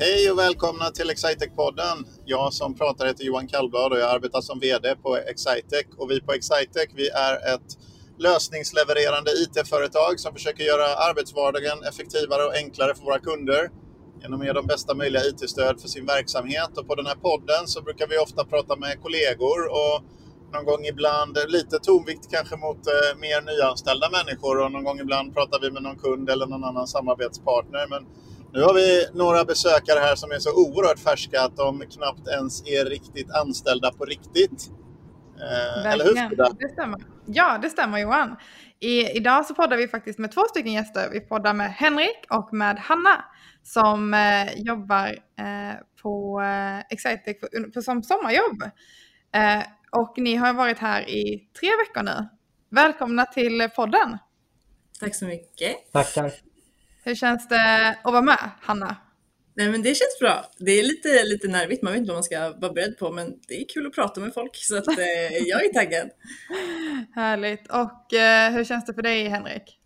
Hej och välkomna till Excitec-podden. Jag som pratar heter Johan Kallblad och jag arbetar som VD på Excitec. Och vi på Excitec vi är ett lösningslevererande IT-företag som försöker göra arbetsvardagen effektivare och enklare för våra kunder genom att ge dem bästa möjliga IT-stöd för sin verksamhet. Och på den här podden så brukar vi ofta prata med kollegor och någon gång ibland lite tonvikt kanske mot eh, mer nyanställda människor och någon gång ibland pratar vi med någon kund eller någon annan samarbetspartner. Men nu har vi några besökare här som är så oerhört färska att de knappt ens är riktigt anställda på riktigt. Eh, eller hur? Det stämmer. Ja, det stämmer Johan. I, idag så poddar vi faktiskt med två stycken gäster. Vi poddar med Henrik och med Hanna som eh, jobbar eh, på eh, Excitec på, på, som sommarjobb. Eh, och ni har varit här i tre veckor nu. Välkomna till podden. Tack så mycket. Tackar. Hur känns det att vara med, Hanna? Nej men det känns bra. Det är lite, lite nervigt, man vet inte vad man ska vara beredd på men det är kul att prata med folk så att, eh, jag är taggad. Härligt. Och eh, hur känns det för dig Henrik?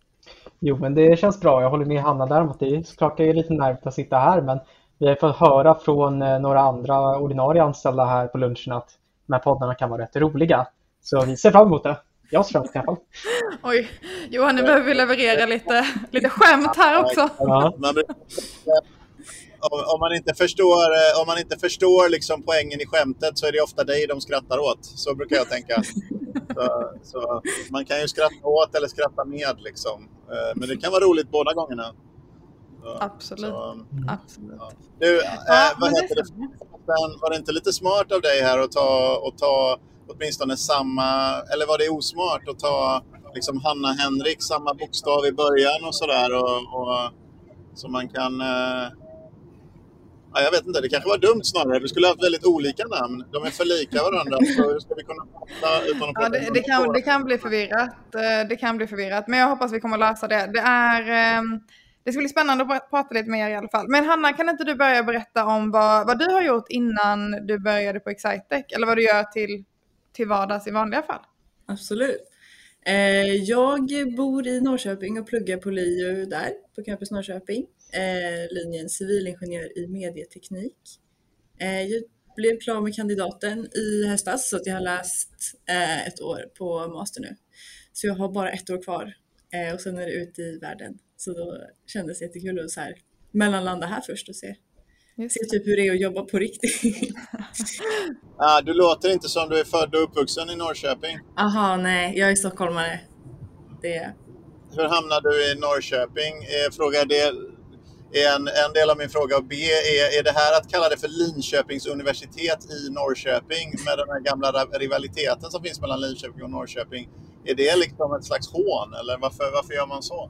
Jo men det känns bra, jag håller med Hanna däremot. Det är såklart det är lite nervigt att sitta här men vi har fått höra från eh, några andra ordinarie anställda här på lunchen att de här poddarna kan vara rätt roliga. Så vi ser fram emot det. Jag emot det i alla fall. Oj, Johan nu behöver vi leverera lite, lite skämt här också. Ja om, man inte förstår, eh, om man inte förstår liksom poängen i skämtet så är det ofta dig de skrattar åt. Så brukar jag tänka. Så, så man kan ju skratta åt eller skratta med. Liksom. Eh, men det kan vara roligt båda gångerna. Så, Absolut. Så, Absolut. Ja. Du, ja, äh, vad heter det? Var det inte lite smart av dig här att ta, att ta åtminstone samma, eller var det osmart att ta liksom Hanna Henrik, samma bokstav i början och sådär? Och, och, så man kan eh, Ja, jag vet inte, det kanske var dumt snarare. Vi skulle ha haft väldigt olika namn. De är för lika varandra. Så hur ska vi kunna prata utan att ja, det, det, kan, det kan bli förvirrat. Eh, det kan bli förvirrat. Men jag hoppas vi kommer lösa det. Det är... Ehm, det ska bli spännande att prata lite med er i alla fall. Men Hanna, kan inte du börja berätta om vad, vad du har gjort innan du började på Excitec? Eller vad du gör till, till vardags i vanliga fall? Absolut. Eh, jag bor i Norrköping och pluggar på LiU där, på Campus Norrköping eh, linjen civilingenjör i medieteknik. Eh, jag blev klar med kandidaten i höstas så att jag har läst eh, ett år på master nu. Så jag har bara ett år kvar eh, och sen är det ut i världen. Så då kändes det jättekul att så här mellanlanda här först och se Se typ hur det är att jobba på riktigt. ah, du låter inte som du är född och uppvuxen i Norrköping. Aha, nej, jag är stockholmare. Det... Hur hamnade du i Norrköping? Eh, fråga det är en, en del av min fråga. B är, är det här att kalla det för Linköpings universitet i Norrköping med den här gamla rivaliteten som finns mellan Linköping och Norrköping. Är det liksom ett slags hån eller varför, varför gör man så?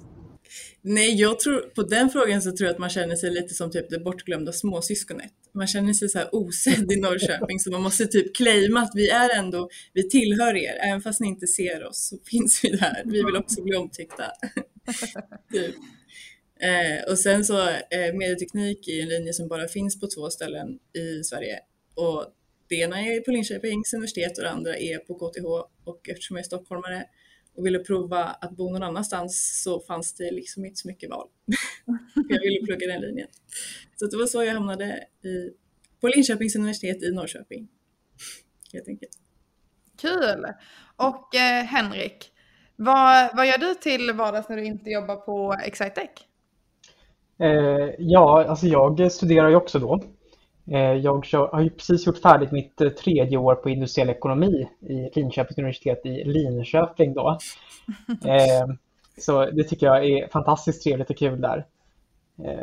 Nej, jag tror, på den frågan så tror jag att man känner sig lite som typ det bortglömda småsyskonet. Man känner sig så här osedd i Norrköping så man måste typ claima att vi är ändå, vi tillhör er. Även fast ni inte ser oss så finns vi där. Vi vill också bli omtyckta. typ. Eh, och sen så eh, medieteknik är en linje som bara finns på två ställen i Sverige. Och det ena är på Linköpings universitet och det andra är på KTH. Och eftersom jag är stockholmare och ville prova att bo någon annanstans så fanns det liksom inte så mycket val. jag ville plugga den linjen. Så det var så jag hamnade i, på Linköpings universitet i Norrköping. Helt enkelt. Kul! Och eh, Henrik, vad, vad gör du till vardags när du inte jobbar på Excitec? Eh, ja, alltså jag studerar ju också då. Eh, jag har ju precis gjort färdigt mitt eh, tredje år på industriell ekonomi i Linköpings universitet i Linköping då. Så det tycker jag är fantastiskt trevligt och kul där.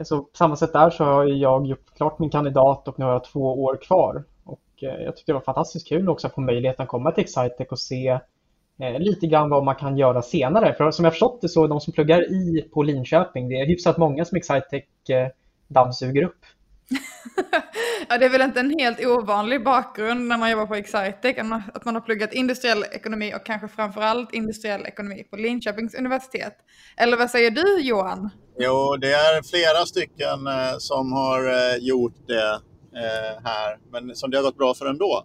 Så på samma sätt där så har jag gjort klart min kandidat och nu har jag två år kvar. Och jag tycker det var fantastiskt kul också att få möjligheten att komma till Excitec och se Eh, lite grann vad man kan göra senare. För som jag förstått det så är de som pluggar i på Linköping, det är hyfsat många som Excitec eh, dammsuger upp. ja, det är väl inte en helt ovanlig bakgrund när man jobbar på Excitec, att man har pluggat industriell ekonomi och kanske framförallt industriell ekonomi på Linköpings universitet. Eller vad säger du Johan? Jo, det är flera stycken eh, som har gjort det här, men som det har gått bra för ändå.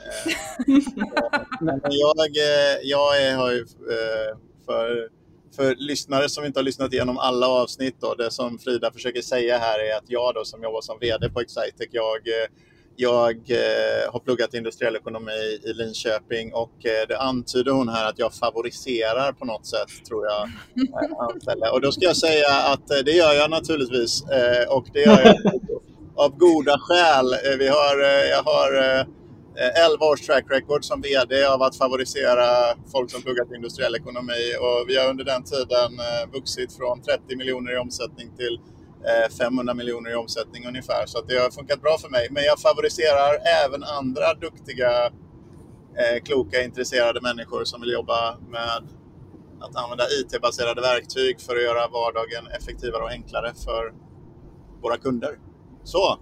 Men jag, eh, jag har ju eh, för för lyssnare som inte har lyssnat igenom alla avsnitt, då, det som Frida försöker säga här är att jag då som jobbar som VD på Excitec, jag, jag eh, har pluggat industriell ekonomi i Linköping och eh, det antyder hon här att jag favoriserar på något sätt, tror jag, anställda. Och då ska jag säga att eh, det gör jag naturligtvis eh, och det gör jag av goda skäl. Eh, vi har, eh, jag har Eh, 11 års track record som VD av att favorisera folk som pluggat industriell ekonomi och vi har under den tiden eh, vuxit från 30 miljoner i omsättning till eh, 500 miljoner i omsättning ungefär. Så det har funkat bra för mig. Men jag favoriserar även andra duktiga, kloka, intresserade människor som vill jobba med att använda IT-baserade verktyg för att göra vardagen effektivare och enklare för våra kunder. Så,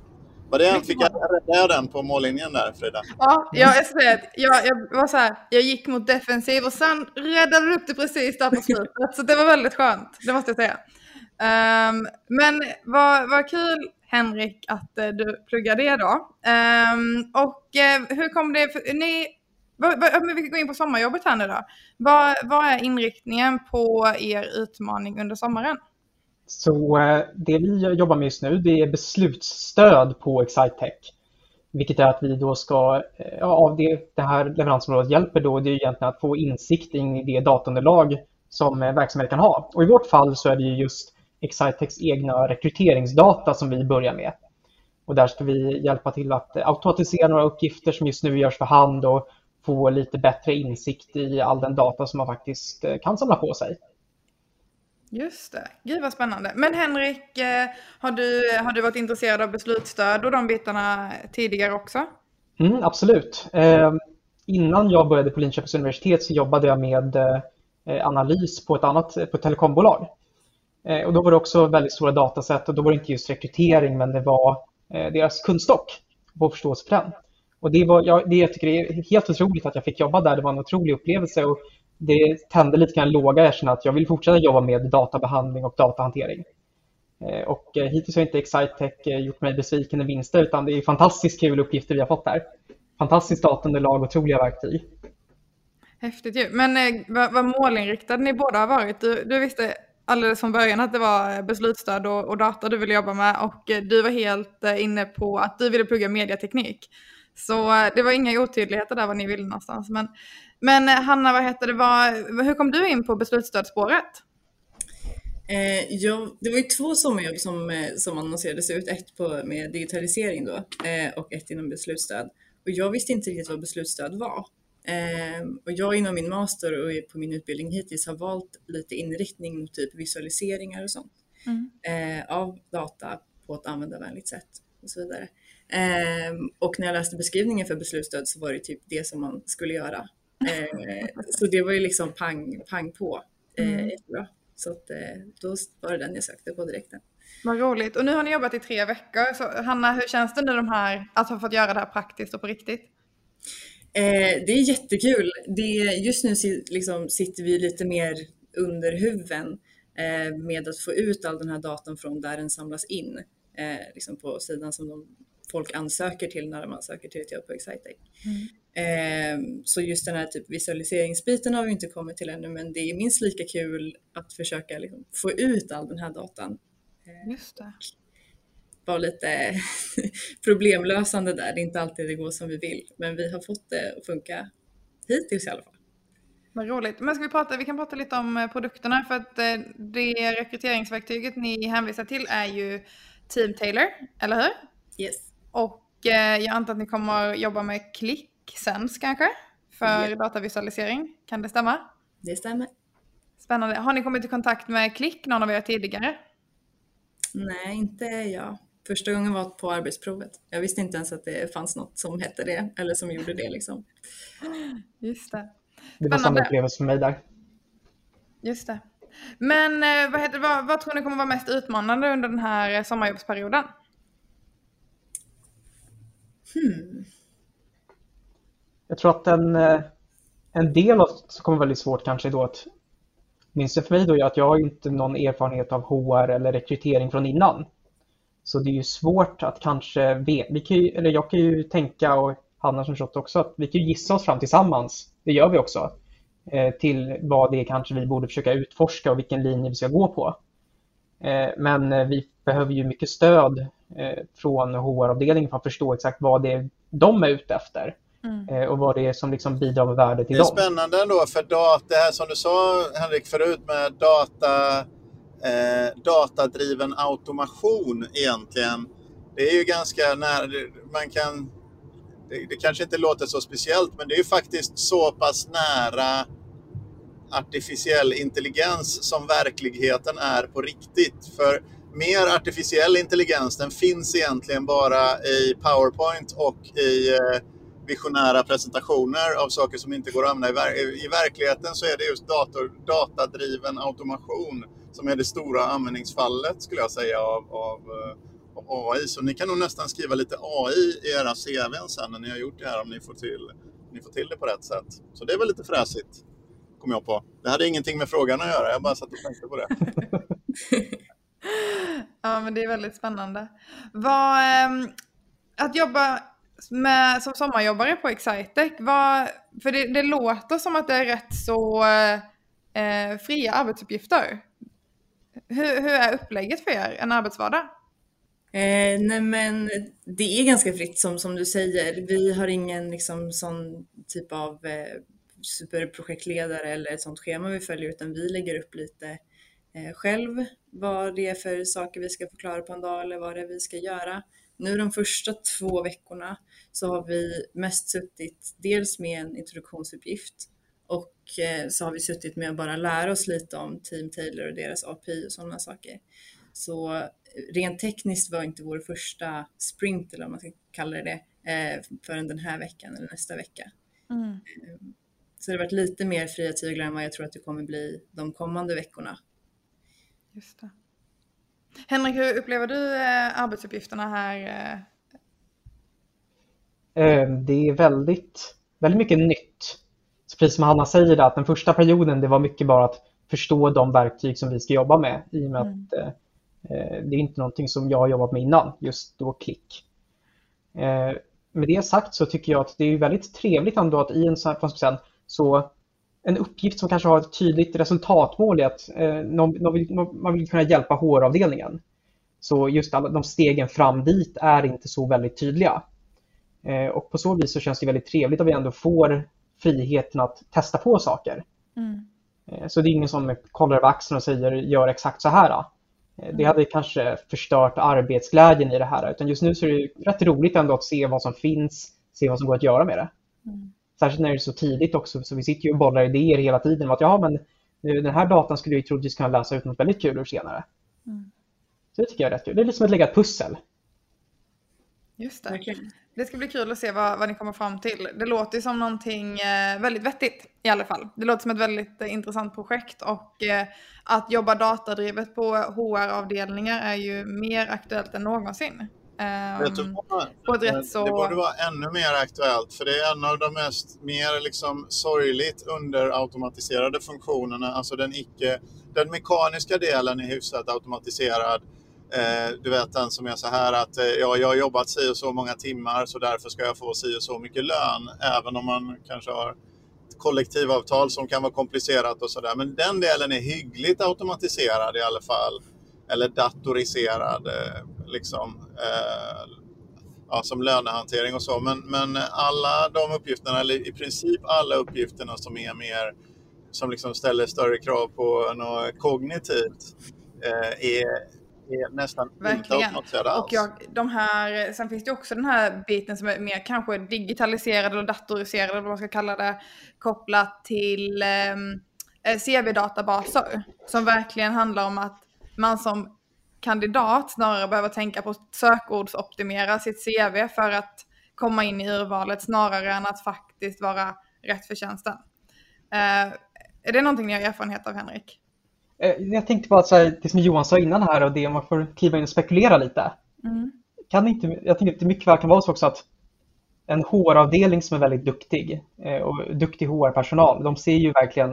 var det, fick jag rädda den på mållinjen där Frida? Ja, jag, att jag, jag var så här, jag gick mot defensiv och sen räddade du upp det precis där på slutet. så det var väldigt skönt, det måste jag säga. Um, men vad, vad kul Henrik att uh, du pluggar det då. Um, och uh, hur kom det, för, ni, vad, vad, vi kan gå in på sommarjobbet här nu då. Vad, vad är inriktningen på er utmaning under sommaren? Så eh, det vi jobbar med just nu det är beslutsstöd på Excitech. Vilket är att vi då ska, eh, ja, av det, det här leveransområdet hjälper då det är egentligen att få insikt in i det dataunderlag som eh, verksamheten kan ha. Och i vårt fall så är det just Excitechs egna rekryteringsdata som vi börjar med. Och där ska vi hjälpa till att automatisera några uppgifter som just nu görs för hand och få lite bättre insikt i all den data som man faktiskt kan samla på sig. Just det. Gud vad spännande. Men Henrik, eh, har du, har du varit intresserad av beslutsstöd och de bitarna tidigare också? Mm, absolut. Eh, innan jag började på Linköpings universitet så jobbade jag med eh, analys på ett annat eh, på ett telekombolag. Eh, och då var det också väldigt stora dataset och då var det inte just rekrytering men det var eh, deras kundstock på förståelse för den. Och det, var, jag, det jag tycker är helt otroligt att jag fick jobba där. Det var en otrolig upplevelse och det tände lite grann låga. Jag känner att jag vill fortsätta jobba med databehandling och datahantering. Eh, och eh, hittills har inte Excitech eh, gjort mig besviken i vinster utan det är fantastiskt kul uppgifter vi har fått där. Fantastiskt dataunderlag, otroliga verktyg. Häftigt ju. Men vad, vad målinriktade ni båda har varit? Du, du, visste alldeles från början att det var beslutsstöd och, och data du ville jobba med och du var helt inne på att du ville plugga mediateknik. Så det var inga otydligheter där vad ni ville någonstans. Men men eh, Hanna, vad heter det, vad, hur kom du in på beslutsstödsspåret? Eh, ja, det var ju två sommarjobb som, eh, som annonserades ut, ett på, med digitalisering då eh, och ett inom beslutsstöd. Och jag visste inte riktigt vad beslutsstöd var. Eh, och jag inom min master och på min utbildning hittills har valt lite inriktning mot typ visualiseringar och sånt mm. Eh, av data på ett användarvänligt sätt och så vidare. och när jag läste beskrivningen för beslutsstöd så var det typ det som man skulle göra Eh, så det var ju liksom pang, pang på. Eh, mm. Jättebra. Så att, eh, då var det den jag sökte på direkten. Vad roligt. Och nu har ni jobbat i tre veckor. Så Hanna, hur känns det nu de här, att ha fått göra det här praktiskt och på riktigt? Eh, det är jättekul. Det, just nu liksom, sitter vi lite mer under huven eh, med att få ut all den här datan från där den samlas in. Eh, liksom på sidan som de, folk ansöker till när man söker till ett på Excitec. Mm. Ehm, så just den här typ visualiseringsbiten har vi inte kommit till ännu men det är minst lika kul att försöka liksom få ut all den här datan. Ehm, just det. Vara lite problemlösande där, det är inte alltid det går som vi vill men vi har fått det att funka hittills i alla fall. Vad roligt. Men ska vi, prata, vi kan prata lite om eh, produkterna för att eh, det rekryteringsverktyget ni hänvisar till är ju Team Taylor, eller hur? Yes. Och eh, jag antar att ni kommer jobba med klick Sense kanske? För ja. datavisualisering. Kan det stämma? Det stämmer. Spännande. Har ni kommit i kontakt med Klick någon av er tidigare? Nej, inte jag. Första gången var på arbetsprovet. Jag visste inte ens att det fanns något som hette det eller som gjorde det. Liksom. Just det. Det var samma upplevelse för mig där. Just det. Men eh, vad, heter, vad, vad tror ni kommer vara mest utmanande under den här sommarjobbsperioden? Hmm. Jag tror att en, eh, en del av som kommer väldigt svårt kanske är då att minst för mig då är att jag har inte någon erfarenhet av HR eller rekrytering från innan. Så det är ju svårt att kanske, vi kan ju, eller jag kan ju tänka och Hanna som sagt också, att vi kan gissa oss fram tillsammans. Det gör vi också. Eh, till vad det är kanske vi borde försöka utforska och vilken linje vi ska gå på. Eh, men vi behöver ju mycket stöd från HR-avdelningen för att förstå exakt vad det är de är ute efter. Mm. Och vad det är som liksom bidrar med värde till dem. Det är dem. spännande ändå för data, det här som du sa Henrik förut med data, eh, datadriven automation egentligen. Det är ju ganska nära, man kan, det, det, kanske inte låter så speciellt men det är ju faktiskt så pass nära artificiell intelligens som verkligheten är på riktigt. För mer artificiell intelligens den finns egentligen bara i PowerPoint och i eh, visionära presentationer av saker som inte går att använda. I, ver I verkligheten så är det just dator, datadriven automation som är det stora användningsfallet skulle jag säga av, av, eh, av AI. Så ni kan nog nästan skriva lite AI i era CVn sen när ni har gjort det här om ni får till, ni får till det på rätt sätt. Så det är väl lite fräsigt, kom jag på. Det hade ingenting med frågan att göra, jag bara satt och tänkte på det. ja, men det är väldigt spännande. Vad, ähm, att jobba med, som sommarjobbare på Excitec, vad, för det, det, låter som att det är rätt så eh, fria arbetsuppgifter. Hur, hur, är upplägget för er, en arbetsvardag? Eh, nej men det är ganska fritt som, som du säger. Vi har ingen liksom, sån typ av eh, superprojektledare eller ett sånt schema vi följer utan vi lägger upp lite eh, själv vad det är för saker vi ska förklara på en dag eller vad det är vi ska göra. Nu de första två veckorna så har vi mest suttit dels med en introduktionsuppgift och eh, så har vi suttit med att bara lära oss lite om Team Taylor och deras API och sådana saker. Så eh, rent tekniskt var inte vår första sprint, eller vad man ska kalla det, eh, förrän den här veckan eller nästa vecka. Mm. Så det har varit lite mer fria tyglar än vad jag tror att det kommer bli de kommande veckorna. Just det. Henrik, hur upplever du arbetsuppgifterna här det är väldigt, väldigt mycket nytt. Så precis som Hanna säger, att den första perioden det var mycket bara att förstå de verktyg som vi ska jobba med i och med mm. att eh, eh, det är inte någonting som jag har jobbat med innan, just då klick. Eh, med det sagt så tycker jag att det är väldigt trevligt ändå att i en sån här, så en uppgift som kanske har ett tydligt resultatmål är att eh, någon, någon vill, man vill kunna hjälpa HR-avdelningen. Så just alla de stegen fram dit är inte så väldigt tydliga. Eh, och på så vis så känns det väldigt trevligt att vi ändå får friheten att testa på saker. Mm. Eh, så det är ingen som kollar över axeln och säger gör exakt så här. Eh, det mm. hade kanske förstört arbetsglädjen i det här. Utan just nu så är det rätt roligt ändå att se vad som finns, se vad som går att göra med det. Mm. Särskilt när det är så tidigt också, så vi sitter ju och bollar idéer hela tiden. Om att ja, men den här datan skulle vi troligtvis kunna läsa ut något väldigt kul ur senare. Mm. Så det tycker jag är rätt kul. Det är lite som att lägga ett pussel. Just det. Det ska bli kul att se vad, vad ni kommer fram till. Det låter som någonting eh, väldigt vettigt i alla fall. Det låter som ett väldigt eh, intressant projekt och eh, att jobba datadrivet på HR-avdelningar är ju mer aktuellt än någonsin. Vet du vad? På ett rätt så... Det borde vara ännu mer aktuellt för det är en av de mest mer liksom sorgligt underautomatiserade funktionerna. Alltså den, icke, den mekaniska delen är hyfsat automatiserad Eh, du vet den som är så här att eh, ja, jag har jobbat si och så många timmar så därför ska jag få si och så mycket lön. Även om man kanske har ett kollektivavtal som kan vara komplicerat och sådär. Men den delen är hyggligt automatiserad i alla fall. Eller datoriserad eh, liksom. Eh, ja, som lönehantering och så. Men, men alla de uppgifterna, eller i princip alla uppgifterna som är mer som liksom ställer större krav på något kognitivt eh, är är nästan Verkligen. inte. Och jag, de här, sen finns det också den här biten som är mer kanske digitaliserad eller datoriserad eller vad man ska kalla det, kopplat till ehm, eh, CV-databaser. Som verkligen handlar om att man som kandidat snarare behöver tänka på att sökordsoptimera sitt CV för att komma in i urvalet snarare än att faktiskt vara rätt för tjänsten. Eh, är det någonting ni har erfarenhet av Henrik? Eh, jag tänkte på att det som Johan sa innan här och det man får kliva in och spekulera lite. Mm. Kan inte, jag tänker att det mycket väl kan vara så också att en HR-avdelning som är väldigt duktig eh, och duktig HR-personal, de ser ju verkligen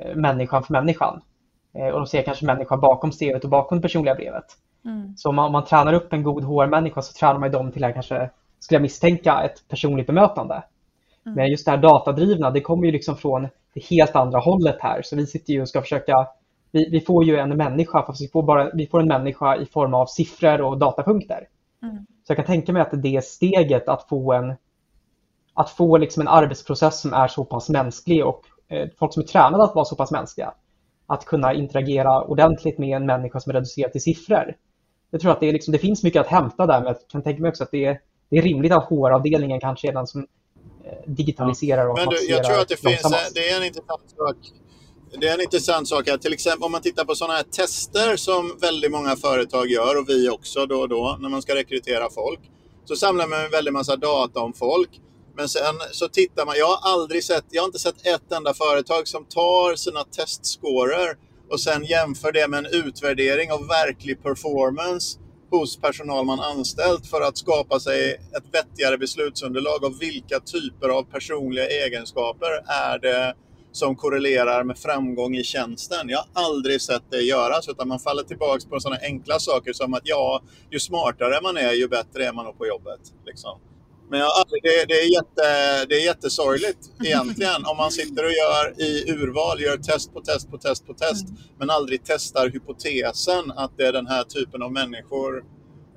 eh, människan för människan. Och de ser kanske människan bakom CVt och bakom det personliga brevet. Mm. Så om man, om man tränar upp en god HR-människa så tränar man dem till att kanske, skulle jag misstänka, ett personligt bemötande. Mm. Men just det här datadrivna, det kommer ju liksom från det helt andra hållet här. Så vi sitter ju och ska försöka, vi, vi får ju en människa, fast vi får, bara, vi får en människa i form av siffror och datapunkter. Mm. Så jag kan tänka mig att det steget att få en, att få liksom en arbetsprocess som är så pass mänsklig och eh, folk som är tränade att vara så pass mänskliga, att kunna interagera ordentligt med en människa som är reducerad till siffror. Jag tror att det, är liksom, det finns mycket att hämta där, men jag kan tänka mig också att det är, det är rimligt att HR-avdelningen kanske är den som eh, digitaliserar och Men du, Jag tror att det finns en, det är en intressant sak. Det är en intressant sak här. Till exempel om man tittar på sådana här tester som väldigt många företag gör och vi också då och då när man ska rekrytera folk. Så samlar man en väldig massa data om folk. Men sen så tittar man, jag har aldrig sett, jag har inte sett ett enda företag som tar sina testscorer och sen jämför det med en utvärdering av verklig performance hos personal man anställt för att skapa sig ett vettigare beslutsunderlag av vilka typer av personliga egenskaper är det som korrelerar med framgång i tjänsten. Jag har aldrig sett det göras utan man faller tillbaka på sådana enkla saker som att ja, ju smartare man är ju bättre är man på jobbet. Liksom. Men jag, det, det, är jätte, det är jättesorgligt egentligen om man sitter och gör i urval, gör test på test på test på test, mm. men aldrig testar hypotesen att det är den här typen av människor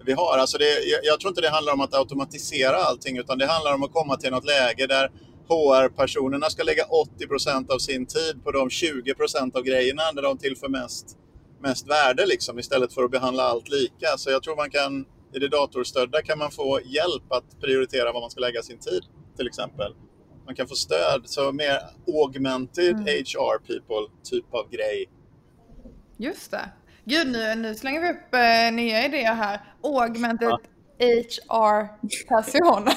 vi har. Alltså det, jag, jag tror inte det handlar om att automatisera allting, utan det handlar om att komma till något läge där HR-personerna ska lägga 80% av sin tid på de 20% av grejerna där de tillför mest, mest värde liksom, istället för att behandla allt lika. Så jag tror man kan i det datorstödda kan man få hjälp att prioritera var man ska lägga sin tid, till exempel. Man kan få stöd, så mer augmented mm. HR people typ av grej. Just det. Gud, nu, nu slänger vi upp eh, nya idéer här. Augmented ja. HR-person.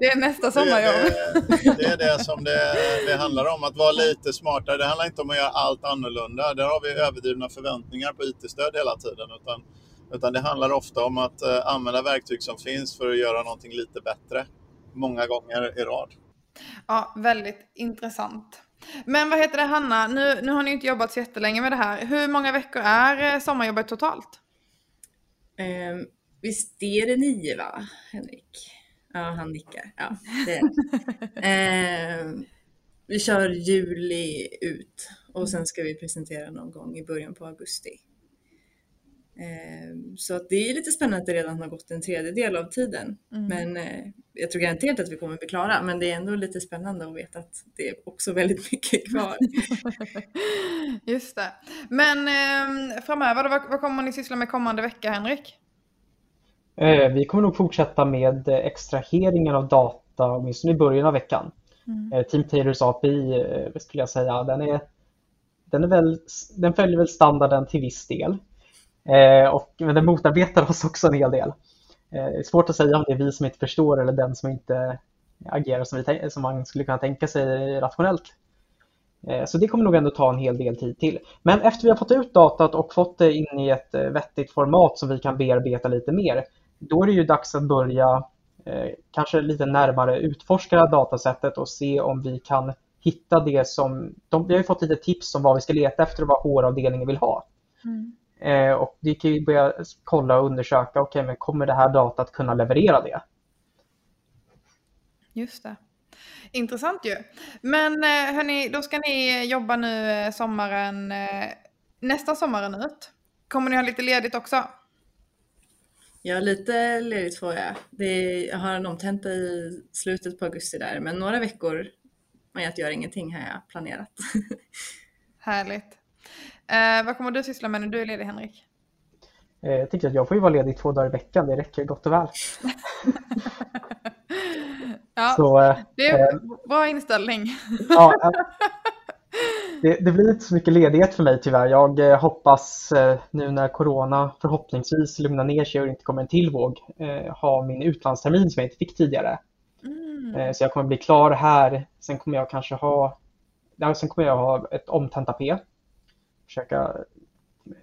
det, är nästa sommarjobb. Det, det, det, är det som det, det handlar om, att vara lite smartare. Det handlar inte om att göra allt annorlunda. Där har vi överdrivna förväntningar på IT-stöd hela tiden. Utan utan det handlar ofta om att uh, använda verktyg som finns för att göra någonting lite bättre. Många gånger i rad. Ja, väldigt intressant. Men vad heter det Hanna, nu, nu har ni inte jobbat så jättelänge med det här. Hur många veckor är eh, sommarjobbet totalt? Um, visst är det nio va, Henrik? Ja, han nickar. Ja, det är um, Vi kör juli ut och sen ska vi presentera någon gång i början på augusti. Ehm, så att det är lite spännande att det redan har gått en tredjedel av tiden. Mm. Men eh, jag tror garanterat att vi kommer bli klara. Men det är ändå lite spännande att veta att det är också väldigt mycket kvar. Just det. Men eh, framöver, vad, vad kommer ni syssla med kommande vecka, Henrik? Eh, vi kommer nog fortsätta med extraheringen av data, åtminstone i början av veckan. Mm. Eh, Team Taters API eh, skulle jag säga, den, är, den, är väl, den följer väl standarden till viss del. Eh, och, men den motarbetar oss också en hel del. Eh, det är svårt att säga om det är vi som inte förstår eller den som inte agerar som, vi, som man skulle kunna tänka sig rationellt. Eh, så det kommer nog ändå ta en hel del tid till. Men efter vi har fått ut datat och fått det in i ett eh, vettigt format som vi kan bearbeta lite mer, då är det ju dags att börja eh, kanske lite närmare utforska datasättet och se om vi kan hitta det som... De, vi har fått lite tips om vad vi ska leta efter och vad HR-avdelningen vill ha. Mm. Eh, och vi kan ju börja kolla och undersöka, okej okay, men kommer det här datat kunna leverera det? Just det. Intressant ju. Men eh, hörni, då ska ni jobba nu eh, sommaren, nästa sommaren ut. Kommer ni ha lite ledigt också? Ja, lite ledigt får jag. Det jag har en omtenta i slutet på augusti där, men några veckor med att göra ingenting har jag planerat. Härligt. Eh, vad kommer du syssla med när du är ledig Henrik? Eh, jag tycker att jag får ju vara ledig två dagar i veckan, det räcker gott och väl. ja, Så, eh, det är eh, bra inställning. ja, det, det, blir inte så mycket ledighet för mig tyvärr. Jag eh, hoppas nu när corona förhoppningsvis lugnar ner sig och inte kommer en till våg ha min utlandstermin som jag inte fick tidigare. Mm. Så jag kommer bli klar här. Sen kommer jag kanske ha, sen kommer jag ha ett omtenta P försöka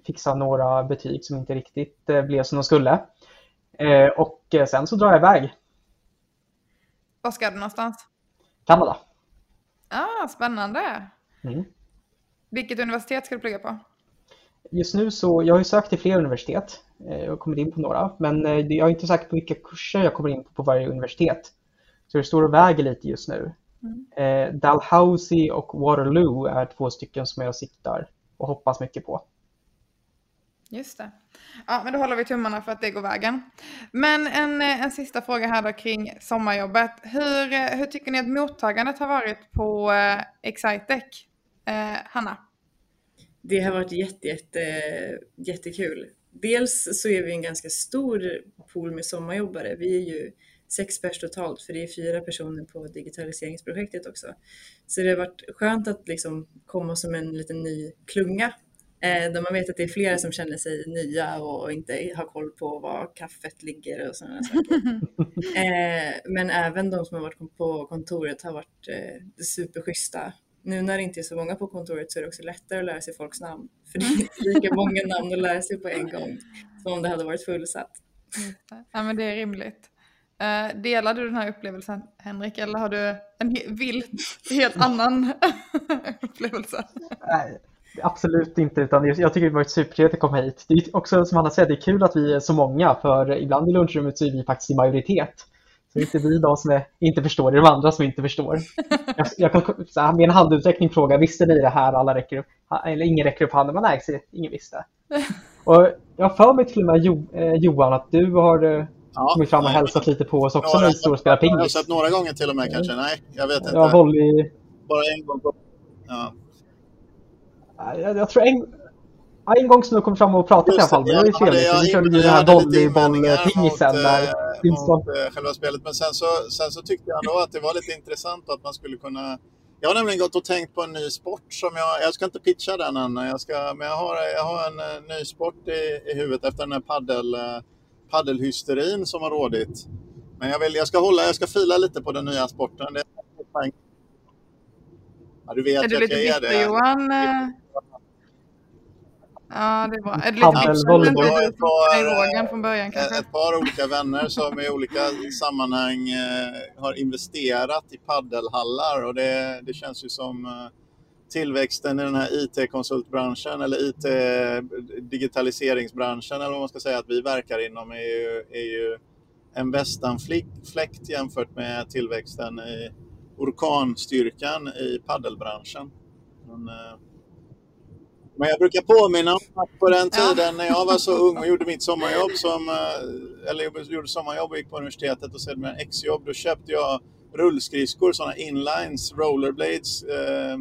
fixa några betyg som inte riktigt eh, blev som de skulle. Eh, och eh, sen så drar jag iväg. Var ska du någonstans? Kanada. Ah, spännande. Mm. Vilket universitet ska du plugga på? Just nu så, jag har ju sökt till flera universitet och kommit in på några, men jag är inte säker på vilka kurser jag kommer in på på varje universitet. Så det står och väger lite just nu. Mm. Eh, Dalhousie och Waterloo är två stycken som jag siktar och hoppas mycket på. Just det. Ja, men då håller vi tummarna för att det går vägen. Men en, eh, en sista fråga här då kring sommarjobbet. Hur, eh, hur tycker ni att mottagandet har varit på eh, Excitec? Eh, Hanna? Det har varit jätte, jätte, jättekul. Dels så är vi en ganska stor pool med sommarjobbare. Vi är ju sex pers totalt, för det är fyra personer på digitaliseringsprojektet också. Så det har varit skönt att liksom komma som en liten ny klunga Eh, där man vet att det är flera som känner sig nya och inte har koll på var kaffet ligger och sådana saker. eh, men även de som har varit på kontoret har varit eh, superschyssta. Nu när det inte är så många på kontoret så är det också lättare att lära sig folks namn. För det är inte lika många namn att lära sig på en gång som om det hade varit fullsatt. Ja men det är rimligt. Uh, delar du den här upplevelsen Henrik eller har du en vild, helt annan upplevelse? Nej, Absolut inte, utan jag tycker det varit supertrevligt att komma hit. Det är också som Anna säger, det är kul att vi är så många, för ibland i lunchrummet så är vi faktiskt i majoritet. Så det är inte vi de som är, inte förstår, det är de andra som inte förstår. Jag, jag kan så här, med en handuträckning fråga, visste ni det här? Alla räcker upp, eller ingen räcker upp handen, men nej, så ingen visste. Och jag har för mig till och med jo, eh, Johan att du har eh, ja, kommit fram och hälsat lite på oss också när vi står och spelar pingis. Jag har sett några gånger till och med kanske, nej, jag vet inte. Ja, volley... Bara en gång. Ja. Jag, jag tror en, en gång som du kom fram och pratade i alla fall. Det var ju trevligt. Vi körde ju den här volleyboll-pingisen där. Mot, äh, själva spelet. Men sen så, sen så tyckte jag nog att det var lite intressant att man skulle kunna jag har nämligen gått och tänkt på en ny sport som jag, jag ska inte pitcha den än, jag ska, men jag har, jag har en ny sport i, i huvudet efter den här paddel, paddelhysterin som har rådit. Men jag, vill, jag ska hålla, jag ska fila lite på den nya sporten. Det är Ja, du vet är du lite bitter Johan? Ja, det var Är du lite bitter från början kanske? Ett par olika vänner som i olika sammanhang eh, har investerat i paddelhallar och det, det känns ju som eh, tillväxten i den här IT-konsultbranschen eller IT-digitaliseringsbranschen eller vad man ska säga att vi verkar inom är ju, är ju en västanfläkt jämfört med tillväxten i orkanstyrkan i paddelbranschen. Men, eh, men jag brukar påminna om att på den tiden när jag var så ung och gjorde mitt sommarjobb, som, eh, eller gjorde sommarjobb och gick på universitetet och sedan med exjobb, då köpte jag rullskridskor, sådana inlines, rollerblades eh,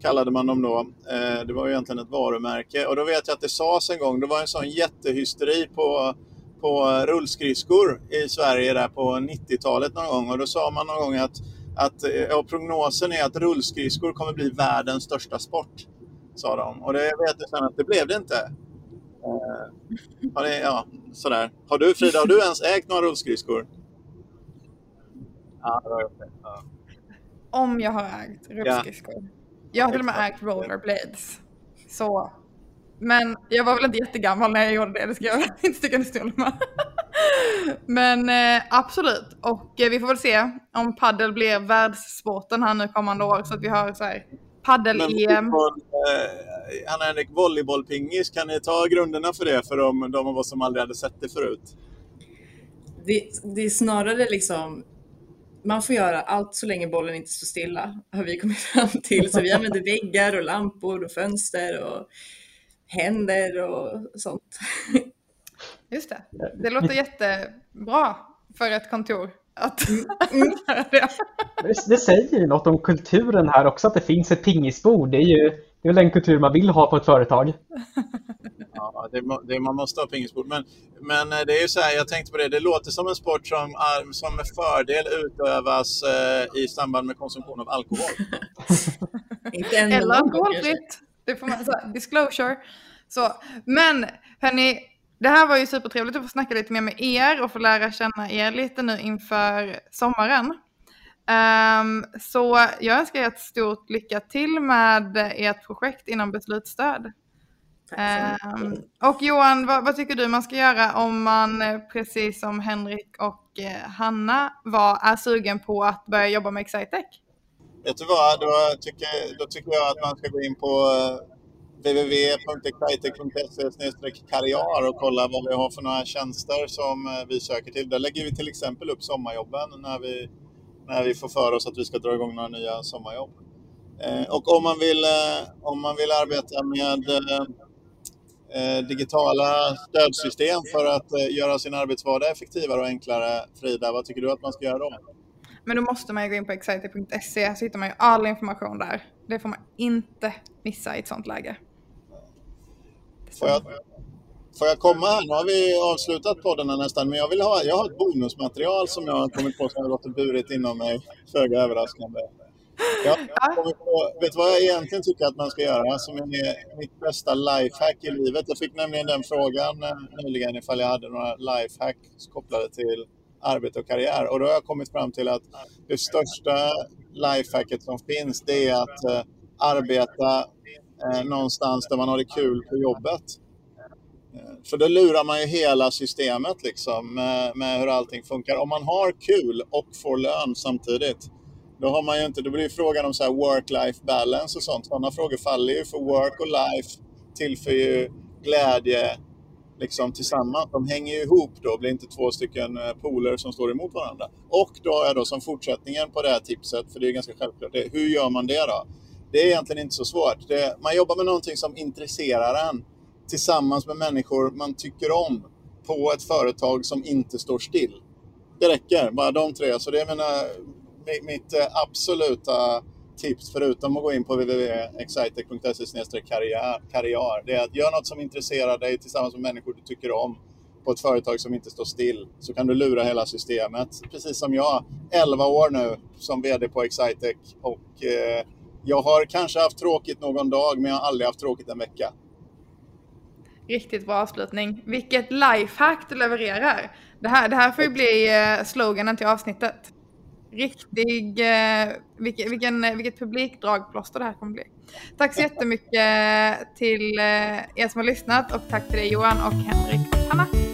kallade man dem då. Eh, det var ju egentligen ett varumärke och då vet jag att det sades en gång, det var en sån jättehysteri på, på rullskridskor i Sverige där på 90-talet någon gång och då sa man någon gång att att ja, prognosen är att rullskridskor kommer bli världens största sport. Sa de. Och det vet jag sen att det blev det inte. Eh, ja, det, ja, sådär. Har du Frida, har du ens ägt några rullskridskor? Ja, det har jag ja. Om jag har ägt rullskridskor. Ja. Jag har till och med ägt rollerblades. Så. Men jag var väl inte jättegammal när jag gjorde det, det ska jag inte sticka under stol med. Men eh, absolut, och eh, vi får väl se om paddel blir världssporten här nu kommande år så att vi har så här paddel-EM. Eh, Anna-Henrik, volleybollpingis, kan ni ta grunderna för det för de, de av oss som aldrig hade sett det förut? Det, det är snarare liksom man får göra allt så länge bollen inte står stilla, har vi kommit fram till. Så vi använder väggar och lampor och fönster och händer och sånt. Just det. Det låter jättebra för ett kontor. Att mm. det säger ju något om kulturen här också, att det finns ett pingisbord. Det är ju det är väl den kultur man vill ha på ett företag. Ja, det, det, man måste ha pingisbord. Men, men eh, det är ju så här, jag tänkte på det, det låter som en sport som, som med fördel utövas eh, i samband med konsumtion av alkohol. Eller alkoholfritt. Det får man säga, disclosure. Så, men hörni, det här var ju supertrevligt att få snacka lite mer med er och få lära känna er lite nu inför sommaren. Um, så jag önskar er ett stort lycka till med ert projekt inom beslutsstöd. Um, och Johan, vad, vad, tycker du man ska göra om man, precis som Henrik och eh, Hanna var, är sugen på att börja jobba med Excitec? Vet du vad, då tycker, då tycker jag att man ska gå in på eh, www.excitec.se karriär och kolla vad vi har för några tjänster som eh, vi söker till. Där lägger vi till exempel upp sommarjobben när vi, när vi får för oss att vi ska dra igång några nya sommarjobb. Eh, och om man vill, eh, om man vill arbeta med digitala stödsystem för att göra sin arbetsvardag effektivare och enklare, Frida, vad tycker du att man ska göra då? Men då måste man ju gå in på exciter.se så hittar man ju all information där. Det får man inte missa i ett sånt läge. Får jag, får jag komma här? Nu har vi avslutat podden nästan, men jag, vill ha, jag har ett bonusmaterial som jag har kommit på som jag har låtit burit inom mig, föga överraskande. Jag på, vet du vad jag egentligen tycker att man ska göra som är mitt bästa lifehack i livet? Jag fick nämligen den frågan eh, nyligen ifall jag hade några lifehacks kopplade till arbete och karriär. Och då har jag kommit fram till att det största lifehacket som finns det är att eh, arbeta eh, någonstans där man har det kul på jobbet. Eh, för då lurar man ju hela systemet liksom med, med hur allting funkar. Om man har kul och får lön samtidigt, då har man ju inte, då blir det frågan om work-life balance och sånt. Sådana frågor faller ju för work och life tillför ju glädje liksom tillsammans. De hänger ju ihop då, blir inte två stycken eh, poler som står emot varandra. Och då har jag då som fortsättningen på det här tipset, för det är ganska självklart, det, hur gör man det då? Det är egentligen inte så svårt. Det, man jobbar med någonting som intresserar en tillsammans med människor man tycker om på ett företag som inte står still. Det räcker, bara de tre. Så det är mina, mitt eh, absoluta tips, förutom att gå in på www.excitec.se karriär, det är att göra något som intresserar dig tillsammans med människor du tycker om på ett företag som inte står still så kan du lura hela systemet. Precis som jag, 11 år nu som VD på Excitec och eh, jag har kanske haft tråkigt någon dag men jag har aldrig haft tråkigt en vecka. Riktigt bra avslutning. Vilket lifehack du levererar. Det här, det här får ju bli eh, sloganen till avsnittet. Riktig, eh, vilken, vilken, vilket publikdragplåster det här kommer bli. Tack så jättemycket till er som har lyssnat och tack till dig Johan och Henrik och Hanna.